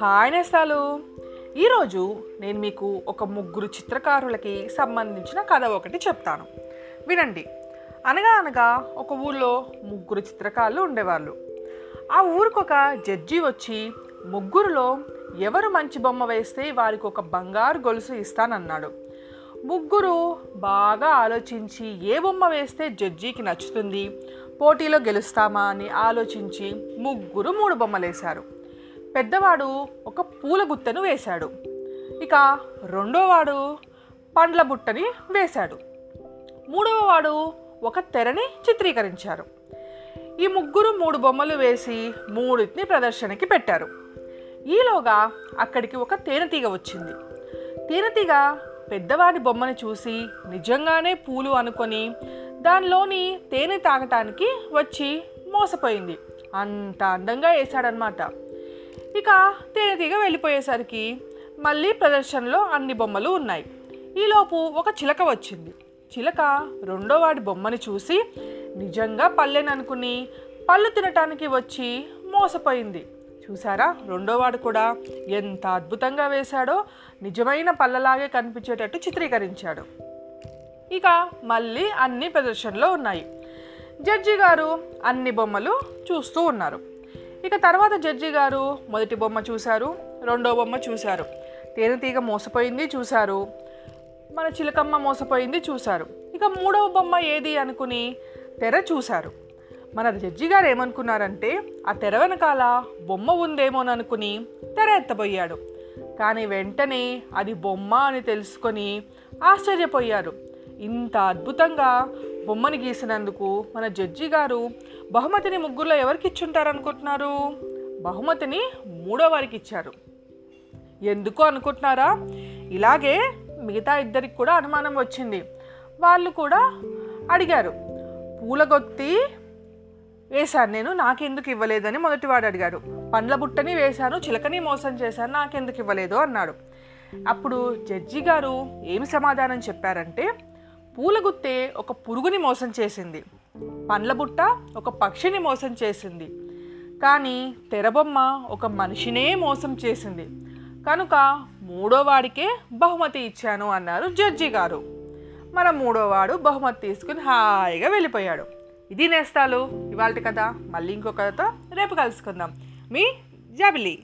Hi నేస్తాలు. ఈరోజు నేను మీకు ఒక ముగ్గురు చిత్రకారులకి సంబంధించిన కథ ఒకటి చెప్తాను. వినండి. అనగా అనగా ఒక ఊళ్ళో ముగ్గురు చిత్రకారులు ఉండేవాళ్ళు. ఆ ఊరికి ఒక జడ్జి వచ్చి ముగ్గురులో ఎవరు మంచి బొమ్మ వేస్తే వారికి ఒక బంగారు గొలుసు ఇస్తానన్నాడు. ముగ్గురు బాగా ఆలోచించి ఏ బొమ్మ వేస్తే జడ్జికి నచ్చుతుంది? పోటీలో గెలుస్తామా అని ఆలోచించి ముగ్గురు మూడు బొమ్మలు వేశారు పెద్దవాడు ఒక పూల గుత్తను వేశాడు. ఇక రెండోవాడు పండ్ల బుట్టని వేశాడు. మూడవ వాడు ఒక తెరని చిత్రీకరించారు. ఈ ముగ్గురు మూడు బొమ్మలు వేసి మూడింటిని ప్రదర్శనకి పెట్టారు. ఈలోగా అక్కడికి ఒక తేనెటీగ వచ్చింది. తేనెటీగ పెద్దవాడి బొమ్మని చూసి నిజంగానే పూలు అనుకొని దానిలోని తేనె తాగటానికి వచ్చి మోసపోయింది. అంత అందంగా వేశాడనమాట ఇక తేనెటీగ వెళ్ళిపోయేసరికి మళ్ళీ ప్రదర్శనలో అన్ని బొమ్మలు ఉన్నాయి. ఈలోపు ఒక చిలక వచ్చింది. చిలక రెండో వాడి బొమ్మని చూసి నిజంగా పల్లెననుకుని పళ్ళు తినటానికి వచ్చి మోసపోయింది. చూసారా? రెండోవాడు కూడా ఎంత అద్భుతంగా వేశాడో నిజమైన పళ్ళలాగే కనిపించేటట్టు చిత్రీకరించాడు. ఇక మళ్ళీ అన్ని ప్రదర్శనలో ఉన్నాయి. జడ్జి గారు అన్ని బొమ్మలు చూస్తూ ఉన్నారు. ఇక తర్వాత జడ్జి గారు మొదటి బొమ్మ చూశారు రెండో బొమ్మ చూశారు. తేనెతీగ మోసపోయింది చూశారు. మన చిలకమ్మ మోసపోయింది చూశారు. ఇక మూడవ బొమ్మ ఏది అనుకుని తెర చూశారు. మన జడ్జి గారు ఏమనుకున్నారంటే ఆ తెర వెనకాల బొమ్మ ఉందేమోననుకుని తెర ఎత్తబోయాడు. కానీ వెంటనే అది బొమ్మ అని తెలుసుకొని ఆశ్చర్యపోయారు. ఇంత అద్భుతంగా బొమ్మని గీసినందుకు మన జడ్జి గారు బహుమతిని ముగ్గురులో ఎవరికి ఇచ్చుంటారనుకుంటున్నారు బహుమతిని మూడో వారికి ఇచ్చారు ఎందుకు అనుకుంటున్నారా? ఇలాగే మిగతా ఇద్దరికి కూడా అనుమానం వచ్చింది. వాళ్ళు కూడా అడిగారు. పూలగొత్తి వేశాను నేను నాకెందుకు ఇవ్వలేదని మొదటివాడు అడిగాడు. పండ్ల బుట్టని వేశాను చిలకని మోసం చేశాను నాకెందుకు ఇవ్వలేదు అన్నాడు. అప్పుడు జడ్జి గారు ఏమి సమాధానం చెప్పారంటే పూలగుత్తే ఒక పురుగుని మోసం చేసింది పండ్ల బుట్ట ఒక పక్షిని మోసం చేసింది కానీ తెరబొమ్మ ఒక మనిషినే మోసం చేసింది. కనుక మూడోవాడికే బహుమతి ఇచ్చాను అన్నారు జడ్జి గారు. మన మూడోవాడు బహుమతి తీసుకుని హాయిగా వెళ్ళిపోయాడు. ఇది నేస్తాలు. ఇవాళ కదా మళ్ళీ ఇంకో కథతో రేపు కలుసుకుందాం. మీ జాబిలీ.